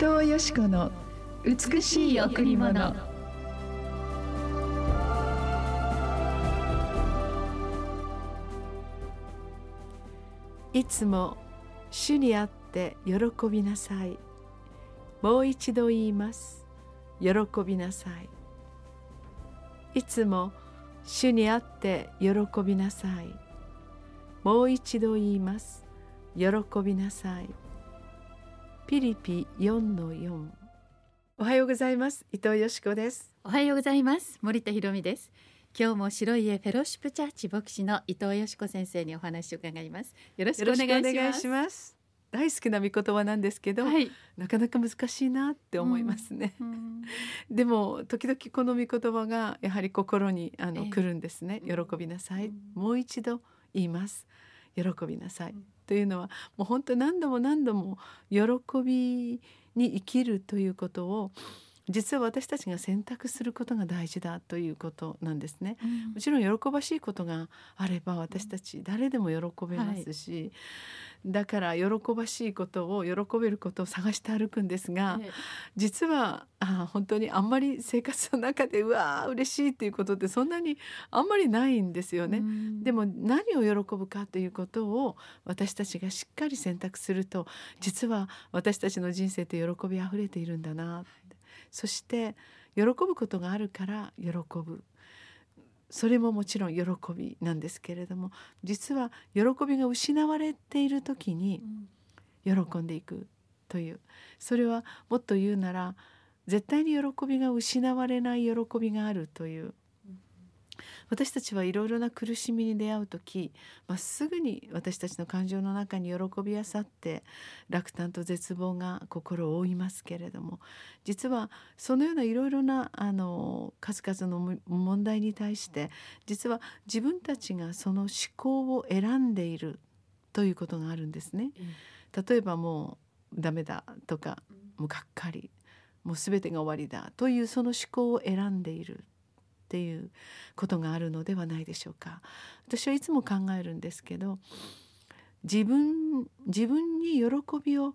藤よしこの美しい贈り物。いつも主にあって喜びなさい。もう一度言います。喜びなさい。いつも主にあって喜びなさい。もう一度言います。喜びなさい。ピリピ4の4おはようございます。伊藤よしこです。おはようございます。森田博美です。今日も白い家フェローシップチャーチ牧師の伊藤よしこ先生にお話を伺います。よろしくお願いします。大好きな御言葉なんですけど、はい、なかなか難しいなって思いますね、うんうん、でも時々この御言葉がやはり心にあの、えー、来るんですね。喜びなさい、うん、もう一度言います。喜びなさい、というのはもう本当何度も何度も喜びに生きるということを実は私たちが選択することが大事だということなんですね、うん、もちろん喜ばしいことがあれば私たち誰でも喜べますし、はい、だから喜ばしいことを喜べることを探して歩くんですが、実はあ本当にあんまり生活の中でうわー嬉しいっていうことってそんなにあんまりないんですよね、うん、でも何を喜ぶかということを私たちがしっかり選択すると実は私たちの人生って喜びあふれているんだなそして喜ぶことがあるから喜ぶ。それももちろん喜びなんですけれども実は喜びが失われている時に喜んでいくという。それはもっと言うなら絶対に喜びが失われない喜びがあるという私たちはいろいろな苦しみに出会う時まっすぐに私たちの感情の中に喜びあさって落胆と絶望が心を覆いますけれども実はそのようないろいろなあの数々の問題に対して実は自分たちがその思考を選んでいるということがあるんですね。例えばもうダメだとかもうがっかりもう全てが終わりだというその思考を選んでいるっていうことがあるのではないでしょうか。私はいつも考えるんですけど自分自分に喜びを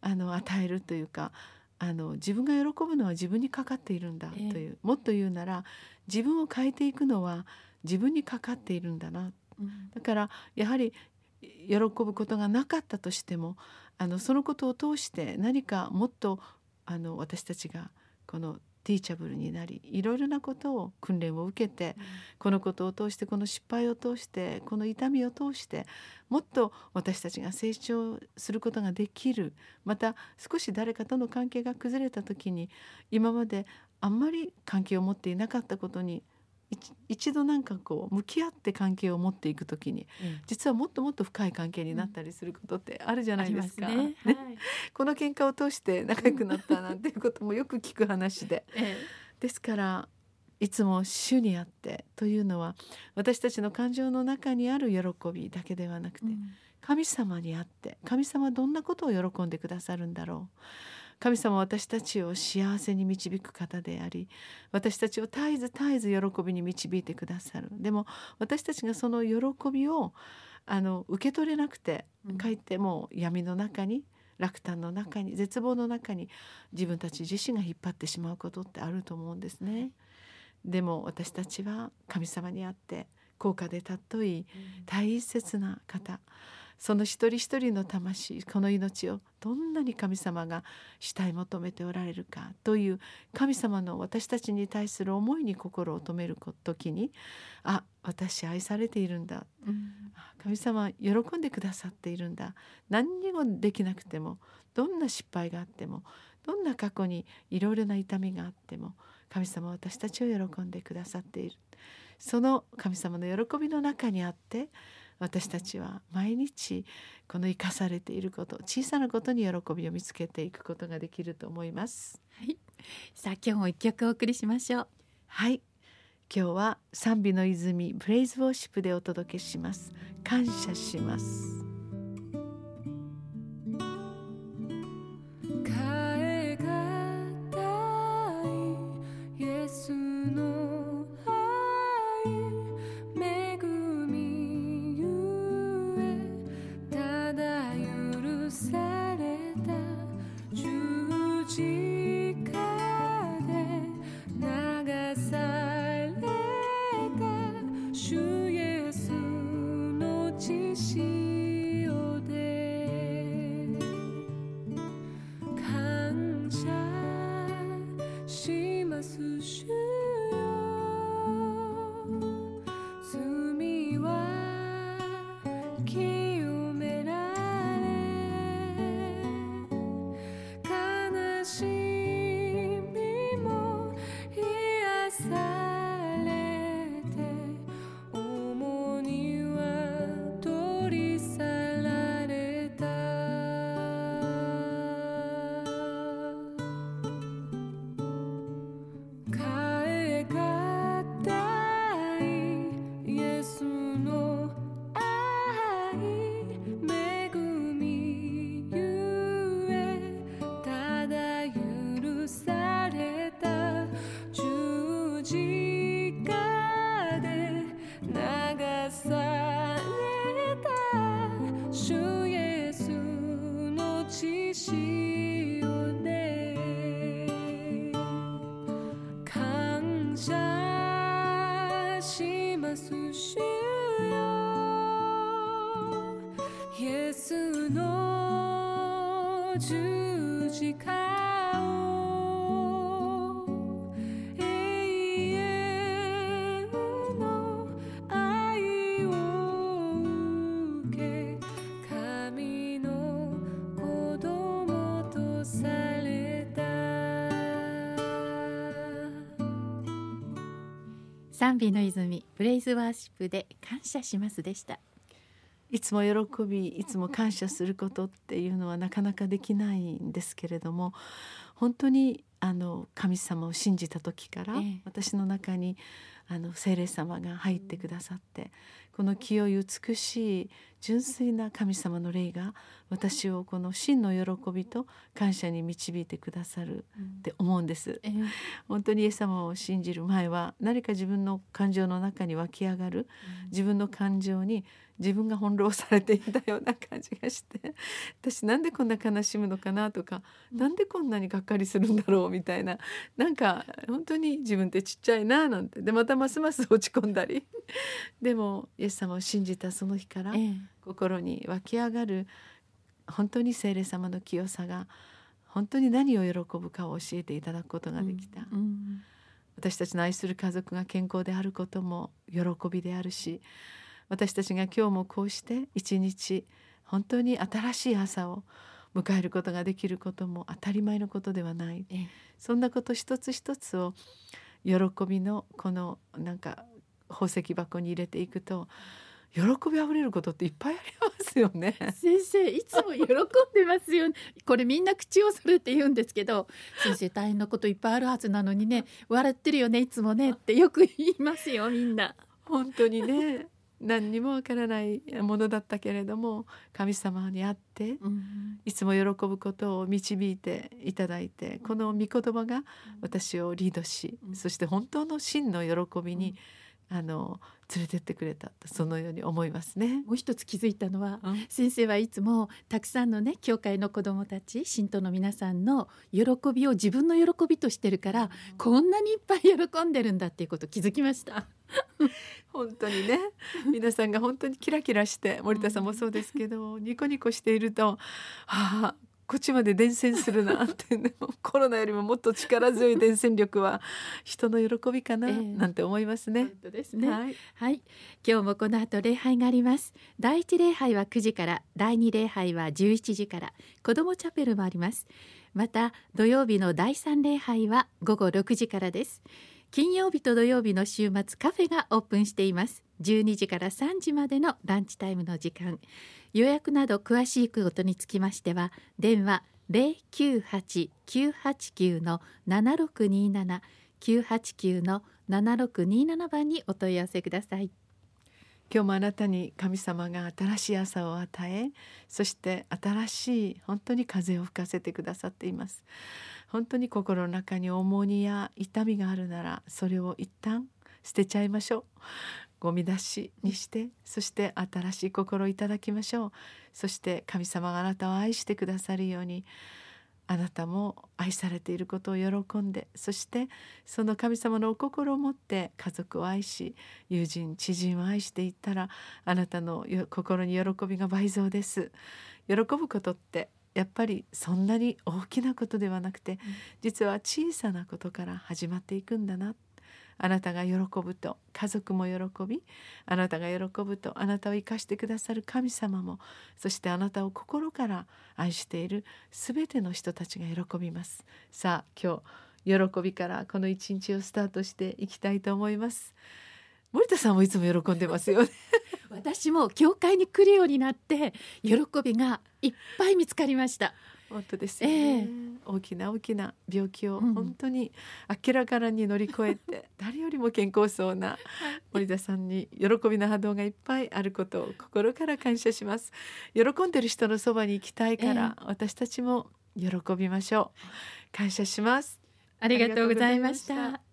あの与えるというかあの自分が喜ぶのは自分にかかっているんだという、えー、もっと言うなら自分を変えていくのは自分にかかっているんだな、うん、だからやはり喜ぶことがなかったとしてもあのそのことを通して何かもっとあの私たちがこのティーチャブルになりいろいろなことを訓練を受けて、うん、このことを通してこの失敗を通してこの痛みを通してもっと私たちが成長することができる。また少し誰かとの関係が崩れた時に今まであんまり関係を持っていなかったことに一度なんかこう向き合って関係を持っていく時に、うん、実はもっともっと深い関係になったりすることってあるじゃないですか。うん、ね、ね。はい、この喧嘩を通して仲良くなったなんていうこともよく聞く話で。ええ、ですからいつも主にあってというのは私たちの感情の中にある喜びだけではなくて、うん、神様にあって神様はどんなことを喜んでくださるんだろう神様は私たちを幸せに導く方であり私たちを絶えず絶えず喜びに導いてくださる。でも私たちがその喜びをあの受け取れなくてかえってもう闇の中に落胆の中に絶望の中に自分たち自身が引っ張ってしまうことってあると思うんですね。でも私たちは神様にあって高価で尊い大切な方、その一人一人の魂この命をどんなに神様が慕い求めておられるかという神様の私たちに対する思いに心を止める時にあ私愛されているんだ、うん、神様喜んでくださっているんだ。何にもできなくてもどんな失敗があってもどんな過去にいろいろな痛みがあっても神様は私たちを喜んでくださっている。その神様の喜びの中にあって私たちは毎日この生かされていること小さなことに喜びを見つけていくことができると思います。はい、さあ今日も一曲お送りしましょう。はい今日は賛美の泉プレイズウォーシップでお届けします感謝します you are. の十字架を賛美の泉プレイズワーシップで感謝しますでした。いつも喜びいつも感謝することっていうのはなかなかできないんですけれども本当にあの神様を信じた時から、私の中にあの聖霊様が入ってくださってこの清い美しい純粋な神様の霊が私をこの真の喜びと感謝に導いてくださるって思うんです、うん、本当にイエス様を信じる前は何か自分の感情の中に湧き上がる自分の感情に自分が翻弄されていたような感じがして私なんでこんな悲しむのかなとか、うん、なんでこんなにがっかりするんだろうみたいななんか本当に自分ってちっちゃいななんてでまたますます落ち込んだり。でもイエス様を信じたその日から、心に湧き上がる本当に聖霊様の清さが本当に何を喜ぶかを教えていただくことができた、うんうん、私たちの愛する家族が健康であることも喜びであるし私たちが今日もこうして一日本当に新しい朝を迎えることができることも当たり前のことではない、そんなこと一つ一つを喜びのこのなんか宝石箱に入れていくと喜びあふれることっていっぱいありますよね。先生いつも喜んでますよ、ね、これみんな口をそれて言うんですけど先生大変なこといっぱいあるはずなのにね笑ってるよねいつもねってよく言いますよみんな。本当にね何にもわからないものだったけれども神様に会って、うん、いつも喜ぶことを導いていただいてこの御言葉が私をリードし、うん、そして本当の真の喜びに、うん、あの連れてってくれたとそのように思いますね。もう一つ気づいたのは、先生はいつもたくさんのね教会の子どもたち信徒の皆さんの喜びを自分の喜びとしてるから、こんなにいっぱい喜んでるんだっていうこと気づきました。本当にね皆さんが本当にキラキラして森田さんもそうですけど、ニコニコしているとああこっちまで伝染するなってねコロナよりももっと力強い伝染力は人の喜びかな、なんて思いますね。本当ですね、はい、はい、今日もこの後礼拝があります。第一礼拝は9時から第二礼拝は11時から子どもチャペルもあります。また土曜日の第三礼拝は午後6時からです。金曜日と土曜日の週末カフェがオープンしています。12時から3時までのランチタイムの時間。予約など詳しいことにつきましては電話098-989の7627 989の7627番にお問い合わせください。今日もあなたに神様が新しい朝を与えそして新しい本当に風を吹かせてくださっています。本当に心の中に重荷や痛みがあるならそれを一旦捨てちゃいましょう。ゴミ出しにしてそして新しい心をいただきましょう。そして神様があなたを愛してくださるように。あなたも愛されていることを喜んでそしてその神様のお心を持って家族を愛し友人知人を愛していったらあなたの心に喜びが倍増です。喜ぶことってやっぱりそんなに大きなことではなくて、実は小さなことから始まっていくんだなあなたが喜ぶと家族も喜びあなたが喜ぶとあなたを生かしてくださる神様もそしてあなたを心から愛している全ての人たちが喜びます。さあ今日喜びからこの一日をスタートしていきたいと思います。森田さんもいつも喜んでますよね。私も教会に来るようになって喜びがいっぱい見つかりました。本当ですよね、えー、大きな大きな病気を本当に明らかに乗り越えて、うん、誰よりも健康そうな森田さんに喜びの波動がいっぱいあることを心から感謝します。喜んでる人のそばに行きたいから、えー、私たちも喜びましょう。感謝します。ありがとうございました